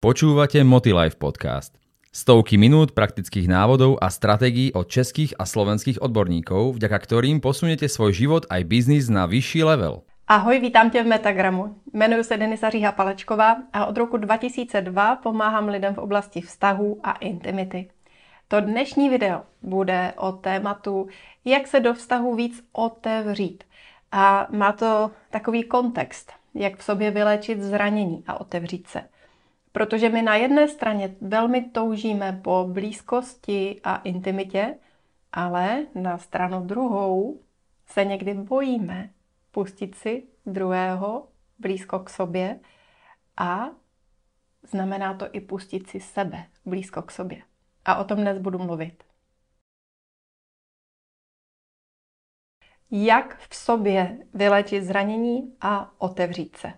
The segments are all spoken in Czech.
Počúvate Motilife podcast. Stovky minút praktických návodov a stratégií od českých a slovenských odborníkov, vďaka ktorým posunete svoj život aj biznis na vyšší level. Ahoj, vítám tě v Metagramu. Jmenuji se Denisa Říha Palečková a od roku 2002 pomáhám lidem v oblasti vztahů a intimity. To dnešní video bude o tématu, jak se do vztahu víc otevřít. A má to takový kontext, jak v sobě vyléčit zranění a otevřít se. Protože my na jedné straně velmi toužíme po blízkosti a intimitě, ale na stranu druhou se někdy bojíme pustit si druhého blízko k sobě a znamená to i pustit si sebe blízko k sobě. A o tom dnes budu mluvit. Jak v sobě vylečit zranění a otevřít se.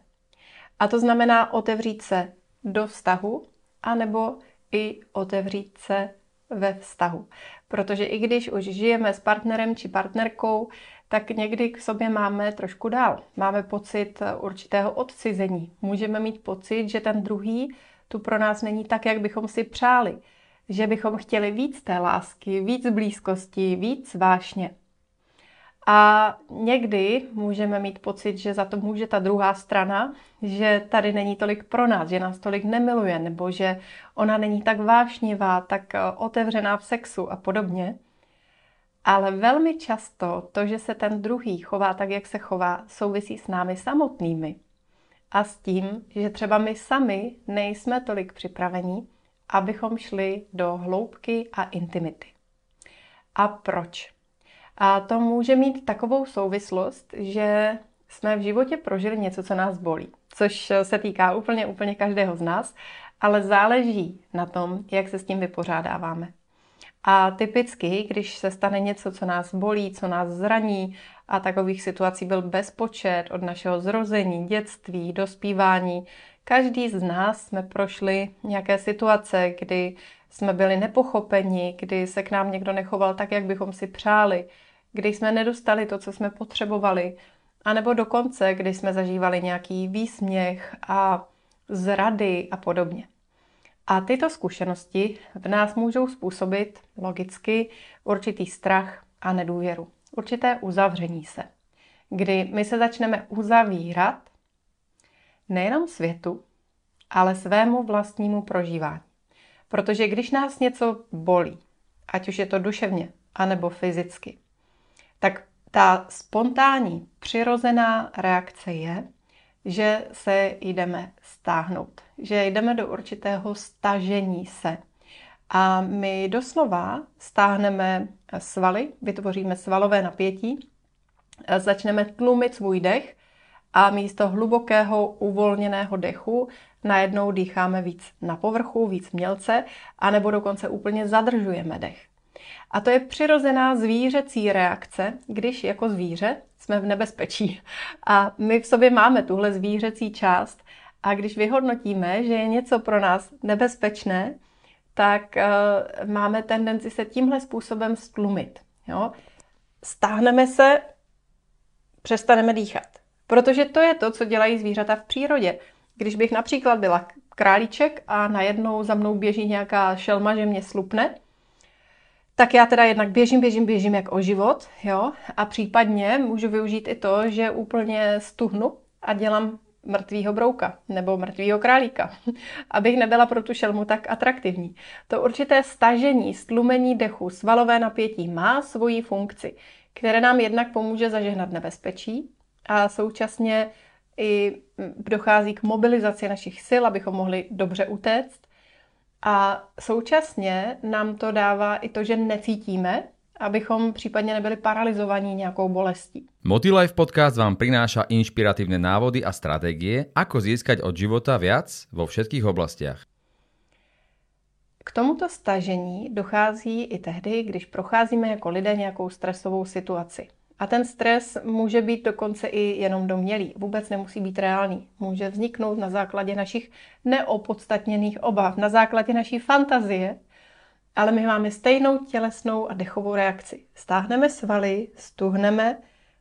A to znamená otevřít se do vztahu, anebo i otevřít se ve vztahu. Protože i když už žijeme s partnerem či partnerkou, tak někdy k sobě máme trošku dál. Máme pocit určitého odcizení. Můžeme mít pocit, že ten druhý tu pro nás není tak, jak bychom si přáli. Že bychom chtěli víc té lásky, víc blízkosti, víc vášně. A někdy můžeme mít pocit, že za to může ta druhá strana, že tady není tolik pro nás, že nás tolik nemiluje, nebo že ona není tak vášnivá, tak eh, otevřená v sexu a podobně. Ale velmi často to, že se ten druhý chová tak, jak se chová, souvisí s námi samotnými. A s tím, že třeba my sami nejsme tolik připravení, abychom šli do hloubky a intimity. A proč? A to může mít takovou souvislost, že jsme v životě prožili něco, co nás bolí, což se týká úplně, úplně každého z nás, ale záleží na tom, jak se s tím vypořádáváme. A typicky, když se stane něco, co nás bolí, co nás zraní, a takových situací byl bezpočet od našeho zrození, dětství, dospívání, každý z nás jsme prošli nějaké situace, kdy jsme byli nepochopeni, kdy se k nám někdo nechoval tak, jak bychom si přáli, kdy jsme nedostali to, co jsme potřebovali, anebo dokonce, kdy jsme zažívali nějaký výsměch a zrady a podobně. A tyto zkušenosti v nás můžou způsobit logicky určitý strach a nedůvěru, určité uzavření se, kdy my se začneme uzavírat nejenom světu, ale svému vlastnímu prožívání. Protože když nás něco bolí, ať už je to duševně, anebo fyzicky, tak ta spontánní, přirozená reakce je, že se jdeme stáhnout, že jdeme do určitého stažení se. A my doslova stáhneme svaly, vytvoříme svalové napětí, začneme tlumit svůj dech a místo hlubokého uvolněného dechu najednou dýcháme víc na povrchu, víc mělce, anebo dokonce úplně zadržujeme dech. A to je přirozená zvířecí reakce, když jako zvíře jsme v nebezpečí. A my v sobě máme tuhle zvířecí část. A když vyhodnotíme, že je něco pro nás nebezpečné, tak uh, máme tendenci se tímhle způsobem stlumit. Jo? Stáhneme se, přestaneme dýchat. Protože to je to, co dělají zvířata v přírodě. Když bych například byla králíček a najednou za mnou běží nějaká šelma, že mě slupne, tak já teda jednak běžím, běžím, běžím jak o život, jo, a případně můžu využít i to, že úplně stuhnu a dělám mrtvýho brouka nebo mrtvýho králíka, abych nebyla pro tu šelmu tak atraktivní. To určité stažení, stlumení dechu, svalové napětí má svoji funkci, které nám jednak pomůže zažehnat nebezpečí a současně i dochází k mobilizaci našich sil, abychom mohli dobře utéct a současně nám to dává i to, že necítíme, abychom případně nebyli paralizovaní nějakou bolestí. Motilife podcast vám prináša inšpiratívne návody a stratégie, ako získať od života viac vo všetkých oblastiach. K tomuto stažení dochází i tehdy, když procházíme jako lidé nějakou stresovou situaci. A ten stres může být dokonce i jenom domělý, vůbec nemusí být reálný. Může vzniknout na základě našich neopodstatněných obav, na základě naší fantazie, ale my máme stejnou tělesnou a dechovou reakci. Stáhneme svaly, stuhneme,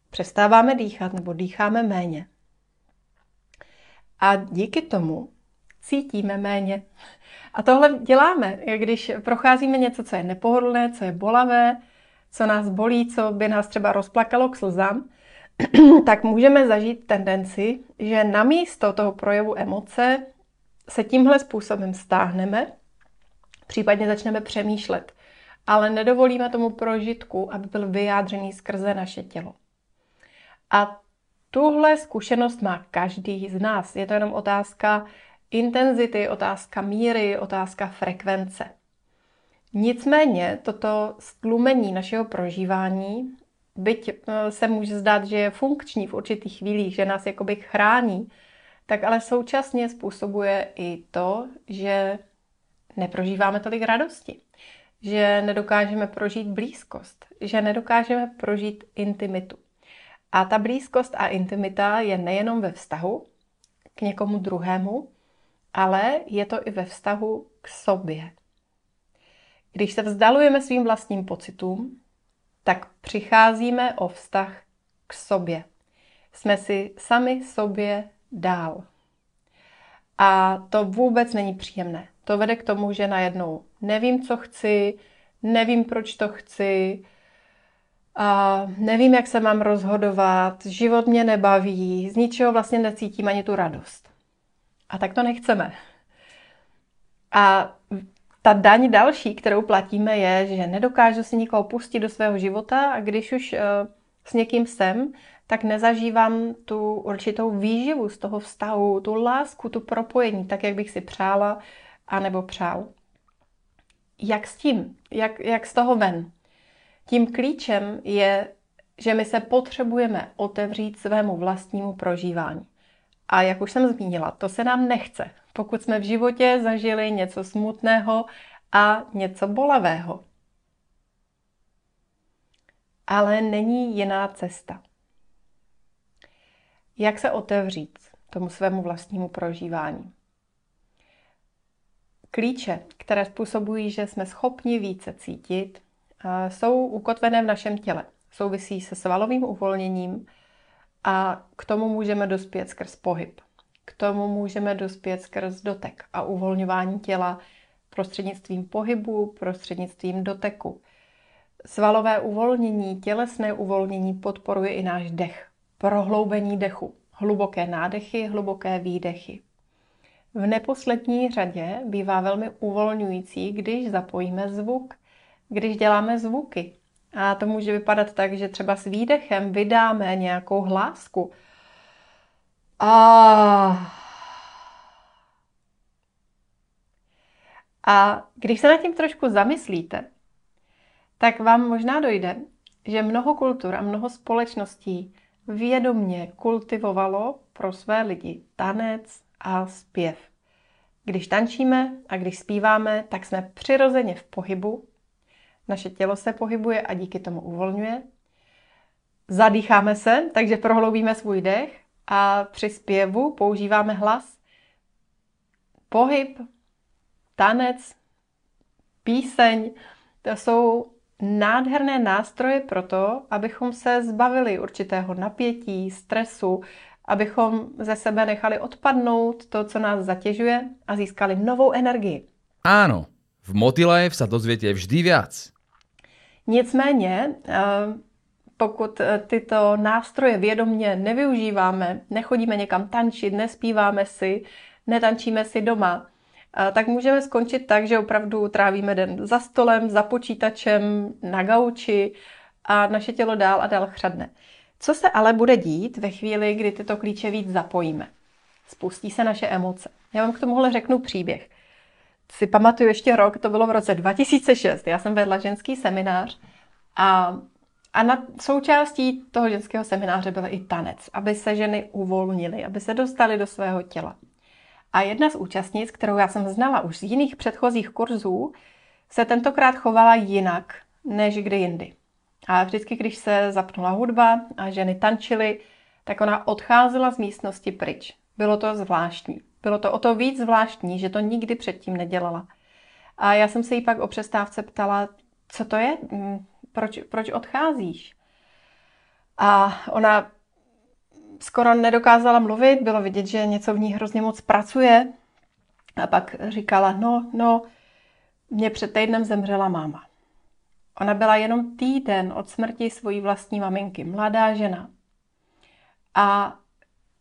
přestáváme dýchat nebo dýcháme méně. A díky tomu cítíme méně. A tohle děláme, když procházíme něco, co je nepohodlné, co je bolavé, co nás bolí, co by nás třeba rozplakalo k slzám, tak můžeme zažít tendenci, že namísto toho projevu emoce se tímhle způsobem stáhneme, případně začneme přemýšlet, ale nedovolíme tomu prožitku, aby byl vyjádřený skrze naše tělo. A tuhle zkušenost má každý z nás. Je to jenom otázka intenzity, otázka míry, otázka frekvence. Nicméně toto stlumení našeho prožívání, byť eh, se může zdát, že je funkční v určitých chvílích, že nás jakoby chrání, tak ale současně způsobuje i to, že neprožíváme tolik radosti, že nedokážeme prožít blízkost, že nedokážeme prožít intimitu. A ta blízkost a intimita je nejenom ve vztahu k někomu druhému, ale je to i ve vztahu k sobě. Když se vzdalujeme svým vlastním pocitům, tak přicházíme o vztah k sobě. Jsme si sami sobě dál. A to vůbec není příjemné. To vede k tomu, že najednou nevím, co chci, nevím, proč to chci, a nevím, jak se mám rozhodovat, život mě nebaví, z ničeho vlastně necítím ani tu radost. A tak to nechceme. A ta daň další, kterou platíme, je, že nedokážu si nikoho pustit do svého života a když už uh, s někým jsem, tak nezažívám tu určitou výživu z toho vztahu, tu lásku, tu propojení, tak, jak bych si přála anebo přál. Jak s tím? Jak, jak z toho ven? Tím klíčem je, že my se potřebujeme otevřít svému vlastnímu prožívání. A jak už jsem zmínila, to se nám nechce, pokud jsme v životě zažili něco smutného a něco bolavého. Ale není jiná cesta. Jak se otevřít tomu svému vlastnímu prožívání? Klíče, které způsobují, že jsme schopni více cítit, jsou ukotvené v našem těle. Souvisí se svalovým uvolněním a k tomu můžeme dospět skrz pohyb. K tomu můžeme dospět skrz dotek a uvolňování těla prostřednictvím pohybu, prostřednictvím doteku. Svalové uvolnění, tělesné uvolnění podporuje i náš dech, prohloubení dechu, hluboké nádechy, hluboké výdechy. V neposlední řadě bývá velmi uvolňující, když zapojíme zvuk, když děláme zvuky. A to může vypadat tak, že třeba s výdechem vydáme nějakou hlásku. A A když se nad tím trošku zamyslíte, tak vám možná dojde, že mnoho kultur a mnoho společností vědomně kultivovalo pro své lidi tanec a zpěv. Když tančíme a když zpíváme, tak jsme přirozeně v pohybu naše tělo se pohybuje a díky tomu uvolňuje. Zadýcháme se, takže prohloubíme svůj dech a při zpěvu používáme hlas. Pohyb, tanec, píseň, to jsou nádherné nástroje pro to, abychom se zbavili určitého napětí, stresu, abychom ze sebe nechali odpadnout to, co nás zatěžuje a získali novou energii. Áno, v Motilife sa dozviete vždy viac. Nicméně, eh, pokud eh, tyto nástroje vědomně nevyužíváme, nechodíme někam tančit, nespíváme si, netančíme si doma, eh, tak můžeme skončit tak, že opravdu trávíme den za stolem, za počítačem, na gauči a naše tělo dál a dál chřadne. Co se ale bude dít ve chvíli, kdy tyto klíče víc zapojíme? Spustí se naše emoce. Já vám k tomuhle řeknu příběh si pamatuju ještě rok, to bylo v roce 2006. Já jsem vedla ženský seminář a, a na součástí toho ženského semináře byl i tanec, aby se ženy uvolnily, aby se dostaly do svého těla. A jedna z účastnic, kterou já jsem znala už z jiných předchozích kurzů, se tentokrát chovala jinak než kdy jindy. A vždycky, když se zapnula hudba a ženy tančily, tak ona odcházela z místnosti pryč. Bylo to zvláštní. Bylo to o to víc zvláštní, že to nikdy předtím nedělala. A já jsem se jí pak o přestávce ptala, co to je, mm, proč, proč odcházíš? A ona skoro nedokázala mluvit, bylo vidět, že něco v ní hrozně moc pracuje. A pak říkala, no, no, mě před týdnem zemřela máma. Ona byla jenom týden od smrti svojí vlastní maminky, mladá žena. A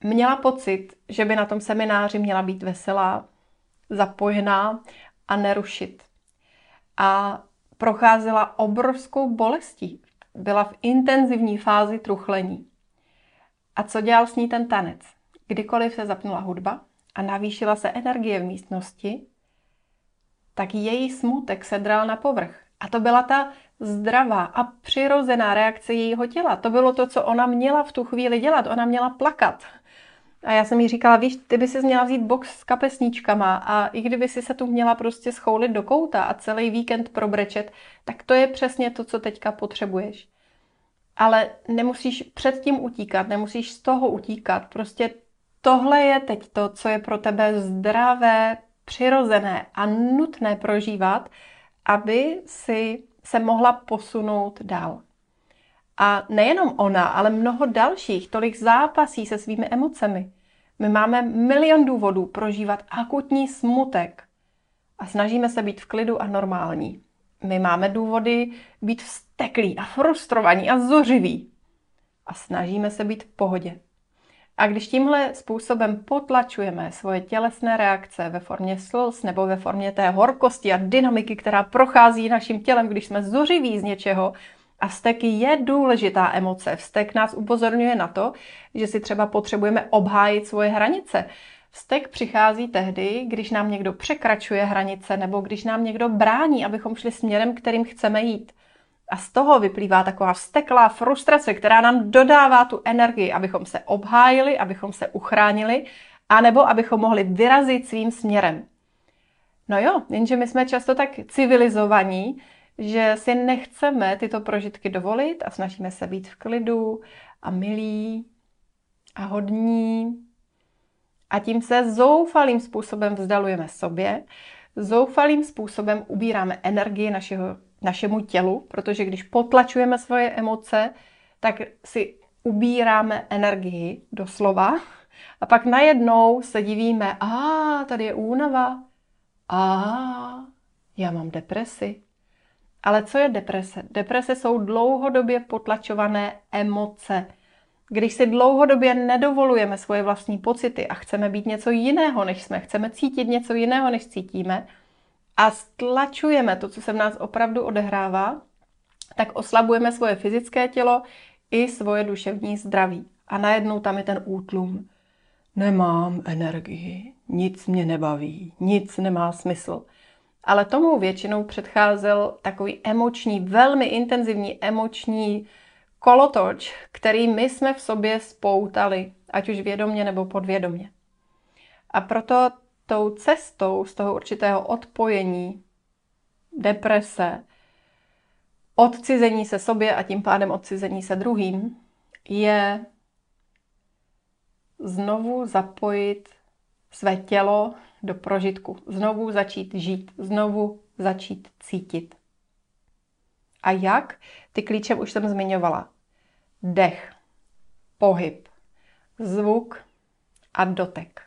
měla pocit, že by na tom semináři měla být veselá, zapojená a nerušit. A procházela obrovskou bolestí. Byla v intenzivní fázi truchlení. A co dělal s ní ten tanec? Kdykoliv se zapnula hudba a navýšila se energie v místnosti, tak její smutek se dral na povrch. A to byla ta zdravá a přirozená reakce jejího těla. To bylo to, co ona měla v tu chvíli dělat. Ona měla plakat. A já jsem jí říkala, víš, ty by si měla vzít box s kapesníčkama a i kdyby si se tu měla prostě schoulit do kouta a celý víkend probrečet, tak to je přesně to, co teďka potřebuješ. Ale nemusíš před tím utíkat, nemusíš z toho utíkat. Prostě tohle je teď to, co je pro tebe zdravé, přirozené a nutné prožívat, aby si se mohla posunout dál. A nejenom ona, ale mnoho dalších, tolik zápasí se svými emocemi. My máme milion důvodů prožívat akutní smutek a snažíme se být v klidu a normální. My máme důvody být vsteklí a frustrovaní a zuřiví a snažíme se být v pohodě. A když tímhle způsobem potlačujeme svoje tělesné reakce ve formě slz nebo ve formě té horkosti a dynamiky, která prochází naším tělem, když jsme zuřiví z něčeho, a vztek je důležitá emoce. Vztek nás upozorňuje na to, že si třeba potřebujeme obhájit svoje hranice. Vztek přichází tehdy, když nám někdo překračuje hranice nebo když nám někdo brání, abychom šli směrem, kterým chceme jít. A z toho vyplývá taková vzteklá frustrace, která nám dodává tu energii, abychom se obhájili, abychom se uchránili, anebo abychom mohli vyrazit svým směrem. No jo, jenže my jsme často tak civilizovaní, že si nechceme tyto prožitky dovolit a snažíme se být v klidu a milí a hodní. A tím se zoufalým způsobem vzdalujeme sobě, zoufalým způsobem ubíráme energii našeho, našemu tělu, protože když potlačujeme svoje emoce, tak si ubíráme energii doslova a pak najednou se divíme, a tady je únava, a já mám depresi. Ale co je deprese? Deprese jsou dlouhodobě potlačované emoce. Když si dlouhodobě nedovolujeme svoje vlastní pocity a chceme být něco jiného, než jsme, chceme cítit něco jiného, než cítíme, a stlačujeme to, co se v nás opravdu odehrává, tak oslabujeme svoje fyzické tělo i svoje duševní zdraví. A najednou tam je ten útlum. Nemám energii, nic mě nebaví, nic nemá smysl. Ale tomu většinou předcházel takový emoční, velmi intenzivní emoční kolotoč, který my jsme v sobě spoutali, ať už vědomně nebo podvědomně. A proto tou cestou z toho určitého odpojení, deprese, odcizení se sobě a tím pádem odcizení se druhým, je znovu zapojit své tělo do prožitku, znovu začít žít, znovu začít cítit. A jak? Ty klíče už jsem zmiňovala. Dech, pohyb, zvuk a dotek.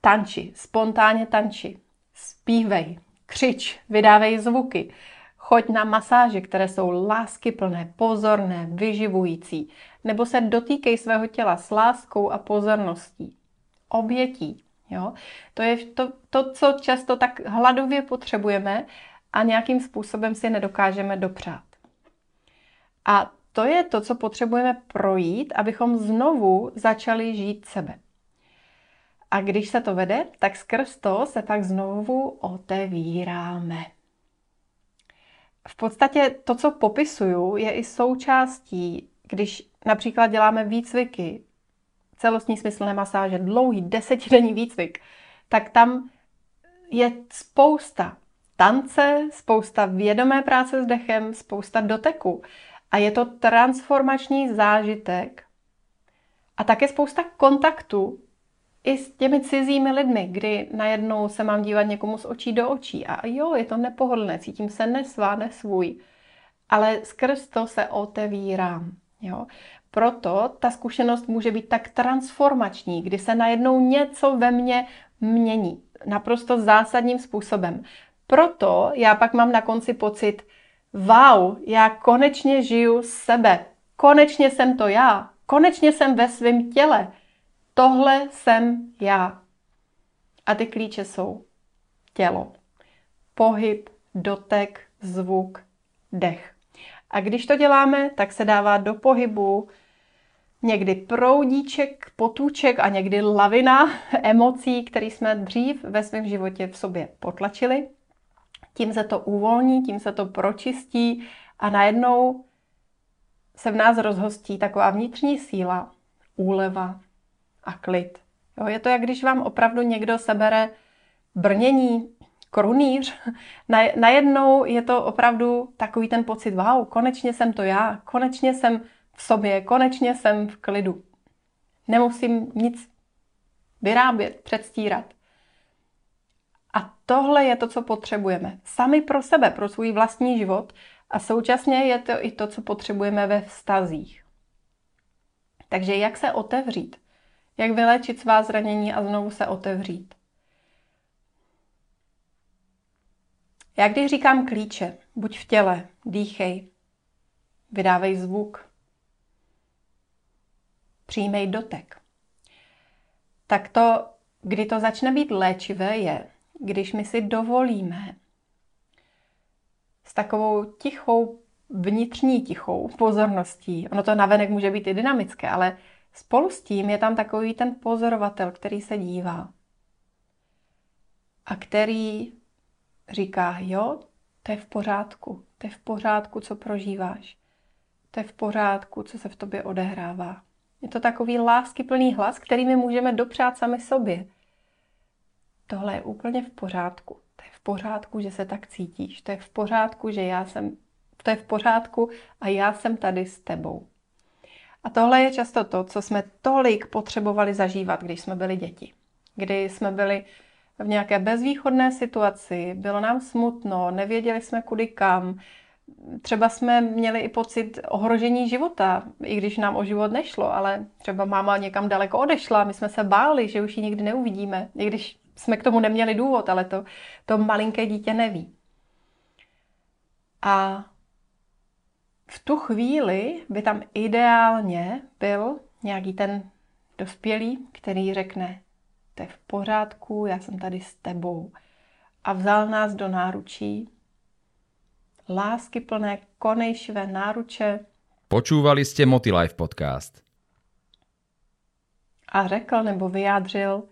Tanči, spontánně tanči, zpívej, křič, vydávej zvuky, choď na masáže, které jsou láskyplné, pozorné, vyživující, nebo se dotýkej svého těla s láskou a pozorností obětí. Jo? To je to, to, co často tak hladově potřebujeme a nějakým způsobem si nedokážeme dopřát. A to je to, co potřebujeme projít, abychom znovu začali žít sebe. A když se to vede, tak skrz to se pak znovu otevíráme. V podstatě to, co popisuju, je i součástí, když například děláme výcviky celostní smyslné masáže, dlouhý desetidenní výcvik, tak tam je spousta tance, spousta vědomé práce s dechem, spousta doteku. A je to transformační zážitek a také spousta kontaktů i s těmi cizími lidmi, kdy najednou se mám dívat někomu z očí do očí a jo, je to nepohodlné, cítím se nesvá, nesvůj, ale skrz to se otevírám. Jo? Proto ta zkušenost může být tak transformační, kdy se najednou něco ve mně mění. Naprosto zásadním způsobem. Proto já pak mám na konci pocit, wow, já konečně žiju sebe. Konečně jsem to já. Konečně jsem ve svém těle. Tohle jsem já. A ty klíče jsou tělo, pohyb, dotek, zvuk, dech. A když to děláme, tak se dává do pohybu někdy proudíček, potůček a někdy lavina emocí, které jsme dřív ve svém životě v sobě potlačili. Tím se to uvolní, tím se to pročistí a najednou se v nás rozhostí taková vnitřní síla, úleva a klid. Jo, je to, jak když vám opravdu někdo sebere brnění, korunýř, najednou je to opravdu takový ten pocit, wow, konečně jsem to já, konečně jsem v sobě, konečně jsem v klidu. Nemusím nic vyrábět, předstírat. A tohle je to, co potřebujeme. Sami pro sebe, pro svůj vlastní život a současně je to i to, co potřebujeme ve vztazích. Takže jak se otevřít? Jak vylečit svá zranění a znovu se otevřít? Já když říkám klíče, buď v těle, dýchej, vydávej zvuk, přijmej dotek, tak to, kdy to začne být léčivé, je, když my si dovolíme s takovou tichou, vnitřní tichou pozorností, ono to navenek může být i dynamické, ale spolu s tím je tam takový ten pozorovatel, který se dívá. A který říká, jo, to je v pořádku, to je v pořádku, co prožíváš, to je v pořádku, co se v tobě odehrává. Je to takový láskyplný hlas, který my můžeme dopřát sami sobě. Tohle je úplně v pořádku. To je v pořádku, že se tak cítíš. To je v pořádku, že já jsem, to je v pořádku a já jsem tady s tebou. A tohle je často to, co jsme tolik potřebovali zažívat, když jsme byli děti. Kdy jsme byli v nějaké bezvýchodné situaci, bylo nám smutno, nevěděli jsme kudy kam, třeba jsme měli i pocit ohrožení života, i když nám o život nešlo, ale třeba máma někam daleko odešla, my jsme se báli, že už ji nikdy neuvidíme, i když jsme k tomu neměli důvod, ale to, to malinké dítě neví. A v tu chvíli by tam ideálně byl nějaký ten dospělý, který řekne, to je v pořádku, já jsem tady s tebou. A vzal nás do náručí, lásky plné, konejšivé náruče. Počúvali jste Motilife podcast. A řekl nebo vyjádřil,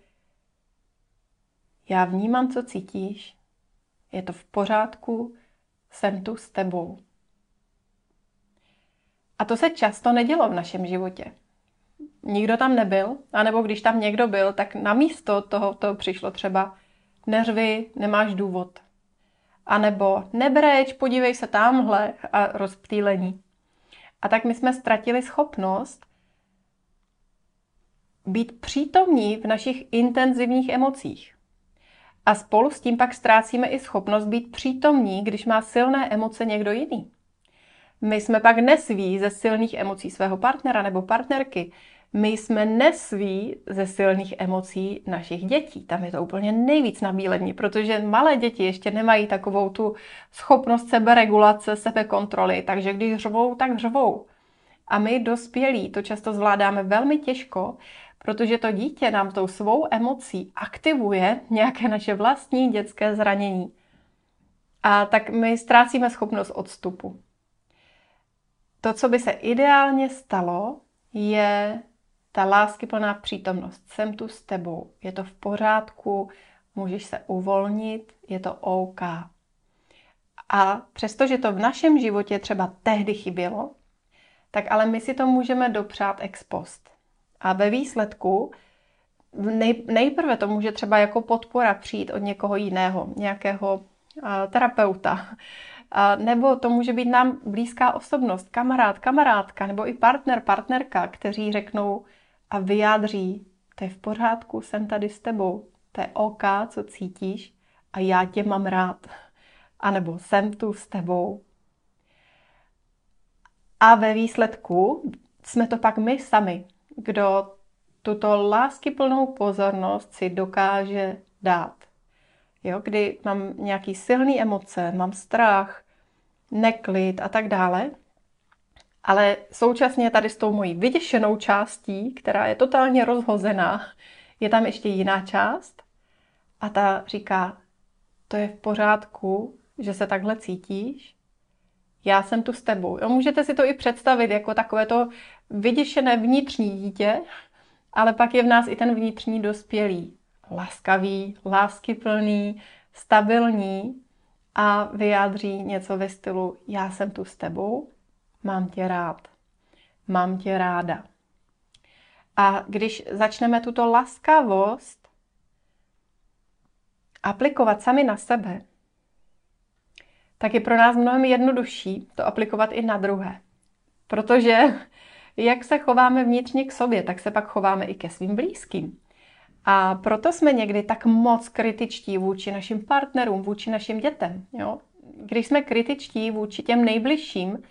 já vnímám, co cítíš, je to v pořádku, jsem tu s tebou. A to se často nedělo v našem životě nikdo tam nebyl, anebo když tam někdo byl, tak na místo toho to přišlo třeba neřvi, nemáš důvod. A nebo nebreč, podívej se tamhle a rozptýlení. A tak my jsme ztratili schopnost být přítomní v našich intenzivních emocích. A spolu s tím pak ztrácíme i schopnost být přítomní, když má silné emoce někdo jiný. My jsme pak nesví ze silných emocí svého partnera nebo partnerky, my jsme nesví ze silných emocí našich dětí. Tam je to úplně nejvíc nabílení, protože malé děti ještě nemají takovou tu schopnost seberegulace, sebekontroly, takže když řvou, tak řvou. A my dospělí to často zvládáme velmi těžko, protože to dítě nám tou svou emocí aktivuje nějaké naše vlastní dětské zranění. A tak my ztrácíme schopnost odstupu. To, co by se ideálně stalo, je ta láskyplná přítomnost. Jsem tu s tebou, je to v pořádku, můžeš se uvolnit, je to OK. A přestože to v našem životě třeba tehdy chybělo, tak ale my si to můžeme dopřát ex post. A ve výsledku nej, nejprve to může třeba jako podpora přijít od někoho jiného, nějakého a, terapeuta, a, nebo to může být nám blízká osobnost, kamarád, kamarádka, nebo i partner, partnerka, kteří řeknou, a vyjádří, to je v pořádku, jsem tady s tebou, to je OK, co cítíš a já tě mám rád. A nebo jsem tu s tebou. A ve výsledku jsme to pak my sami, kdo tuto láskyplnou pozornost si dokáže dát. Jo, kdy mám nějaký silný emoce, mám strach, neklid a tak dále, ale současně tady s tou mojí vyděšenou částí, která je totálně rozhozená, je tam ještě jiná část a ta říká, to je v pořádku, že se takhle cítíš, já jsem tu s tebou. Jo, můžete si to i představit jako takové to vyděšené vnitřní dítě, ale pak je v nás i ten vnitřní dospělý. Laskavý, láskyplný, stabilní a vyjádří něco ve stylu já jsem tu s tebou, mám tě rád, mám tě ráda. A když začneme tuto laskavost aplikovat sami na sebe, tak je pro nás mnohem jednodušší to aplikovat i na druhé. Protože jak se chováme vnitřně k sobě, tak se pak chováme i ke svým blízkým. A proto jsme někdy tak moc kritičtí vůči našim partnerům, vůči našim dětem. Jo? Když jsme kritičtí vůči těm nejbližším,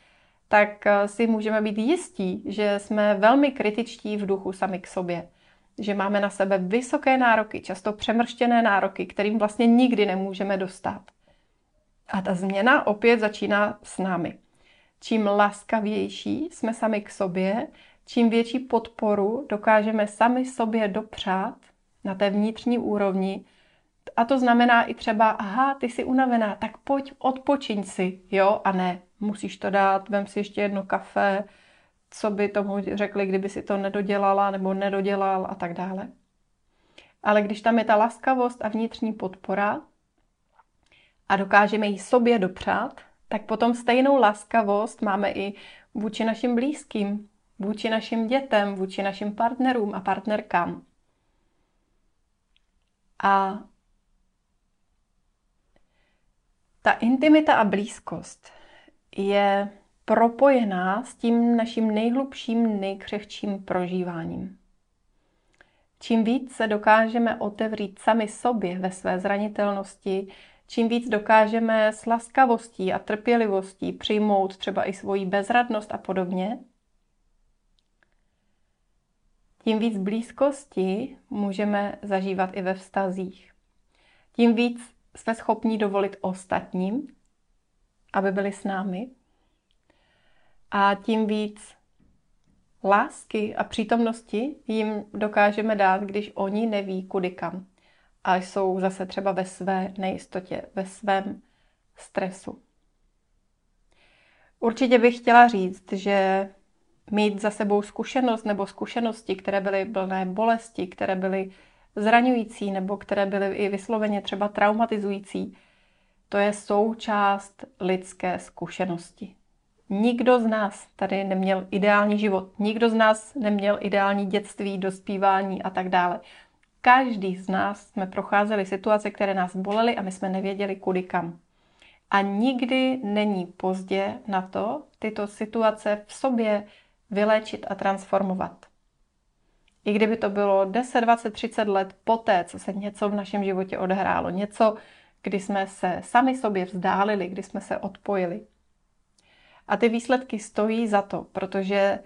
tak eh, si můžeme být jistí, že jsme velmi kritičtí v duchu sami k sobě. Že máme na sebe vysoké nároky, často přemrštěné nároky, kterým vlastně nikdy nemůžeme dostat. A ta změna opět začíná s námi. Čím laskavější jsme sami k sobě, čím větší podporu dokážeme sami sobě dopřát na té vnitřní úrovni, a to znamená i třeba, aha, ty jsi unavená, tak pojď, odpočiň si, jo, a ne, musíš to dát, vem si ještě jedno kafe, co by tomu řekli, kdyby si to nedodělala nebo nedodělal a tak dále. Ale když tam je ta laskavost a vnitřní podpora a dokážeme ji sobě dopřát, tak potom stejnou laskavost máme i vůči našim blízkým, vůči našim dětem, vůči našim partnerům a partnerkám. A ta intimita a blízkost je propojená s tím naším nejhlubším, nejkřehčím prožíváním. Čím víc se dokážeme otevřít sami sobě ve své zranitelnosti, čím víc dokážeme s laskavostí a trpělivostí přijmout třeba i svoji bezradnost a podobně, tím víc blízkosti můžeme zažívat i ve vztazích. Tím víc jsme schopni dovolit ostatním, aby byli s námi. A tím víc lásky a přítomnosti jim dokážeme dát, když oni neví kudy kam. A jsou zase třeba ve své nejistotě, ve svém stresu. Určitě bych chtěla říct, že mít za sebou zkušenost nebo zkušenosti, které byly plné bolesti, které byly zraňující nebo které byly i vysloveně třeba traumatizující, to je součást lidské zkušenosti. Nikdo z nás tady neměl ideální život, nikdo z nás neměl ideální dětství, dospívání a tak dále. Každý z nás jsme procházeli situace, které nás bolely a my jsme nevěděli kudy kam. A nikdy není pozdě na to tyto situace v sobě vyléčit a transformovat. I kdyby to bylo 10, 20, 30 let poté, co se něco v našem životě odehrálo, něco, kdy jsme se sami sobě vzdálili, kdy jsme se odpojili. A ty výsledky stojí za to, protože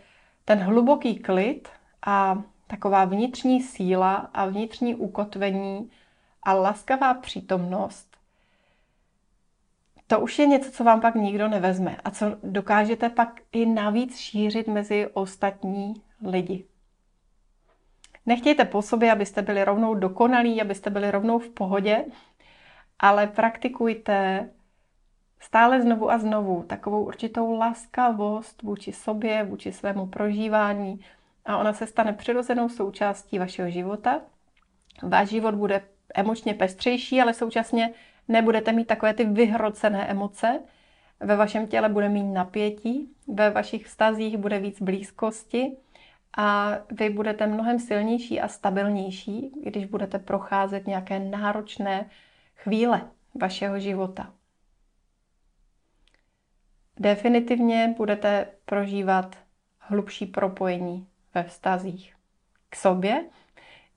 ten hluboký klid a taková vnitřní síla a vnitřní ukotvení a laskavá přítomnost, to už je něco, co vám pak nikdo nevezme a co dokážete pak i navíc šířit mezi ostatní lidi. Nechtějte po sobě, abyste byli rovnou dokonalí, abyste byli rovnou v pohodě, ale praktikujte stále znovu a znovu takovou určitou laskavost vůči sobě, vůči svému prožívání a ona se stane přirozenou součástí vašeho života. Váš život bude emočně pestřejší, ale současně nebudete mít takové ty vyhrocené emoce. Ve vašem těle bude mít napětí, ve vašich vztazích bude víc blízkosti a vy budete mnohem silnější a stabilnější, když budete procházet nějaké náročné chvíle vašeho života. Definitivně budete prožívat hlubší propojení ve vztazích k sobě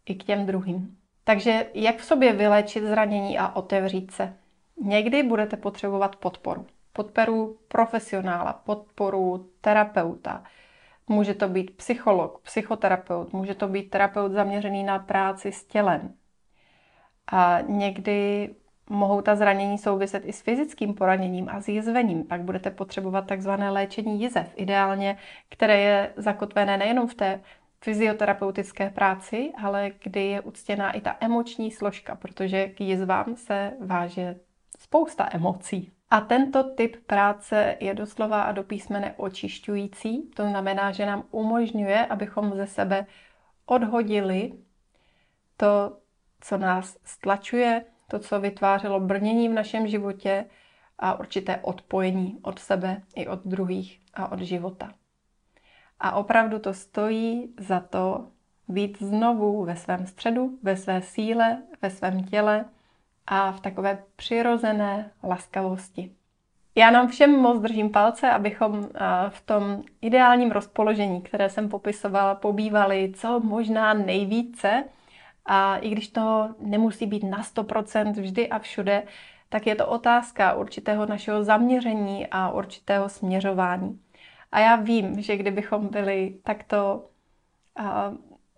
i k těm druhým. Takže jak v sobě vylečit zranění a otevřít se? Někdy budete potřebovat podporu. Podporu profesionála, podporu terapeuta, Může to být psycholog, psychoterapeut, může to být terapeut zaměřený na práci s tělem. A někdy mohou ta zranění souviset i s fyzickým poraněním a s jizvením. Pak budete potřebovat takzvané léčení jizev, ideálně, které je zakotvené nejenom v té fyzioterapeutické práci, ale kdy je uctěná i ta emoční složka, protože k jizvám se váže spousta emocí. A tento typ práce je doslova a do písmene očišťující. To znamená, že nám umožňuje, abychom ze sebe odhodili to, co nás stlačuje, to, co vytvářelo brnění v našem životě a určité odpojení od sebe i od druhých a od života. A opravdu to stojí za to být znovu ve svém středu, ve své síle, ve svém těle a v takové přirozené laskavosti. Já nám všem moc držím palce, abychom v tom ideálním rozpoložení, které jsem popisovala, pobývali co možná nejvíce. A i když to nemusí být na 100% vždy a všude, tak je to otázka určitého našeho zaměření a určitého směřování. A já vím, že kdybychom byli takto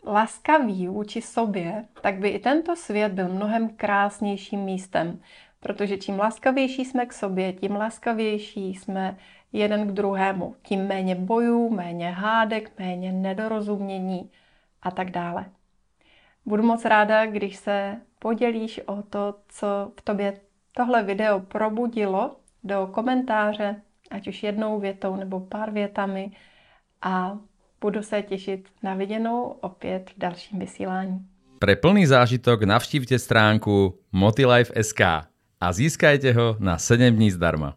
laskaví vůči sobě, tak by i tento svět byl mnohem krásnějším místem. Protože čím laskavější jsme k sobě, tím laskavější jsme jeden k druhému. Tím méně bojů, méně hádek, méně nedorozumění a tak dále. Budu moc ráda, když se podělíš o to, co v tobě tohle video probudilo do komentáře, ať už jednou větou nebo pár větami a Budu se těšit na viděnou opět v dalším vysílání. Pre plný zážitok navštívte stránku motilife.sk a získajte ho na 7 dní zdarma.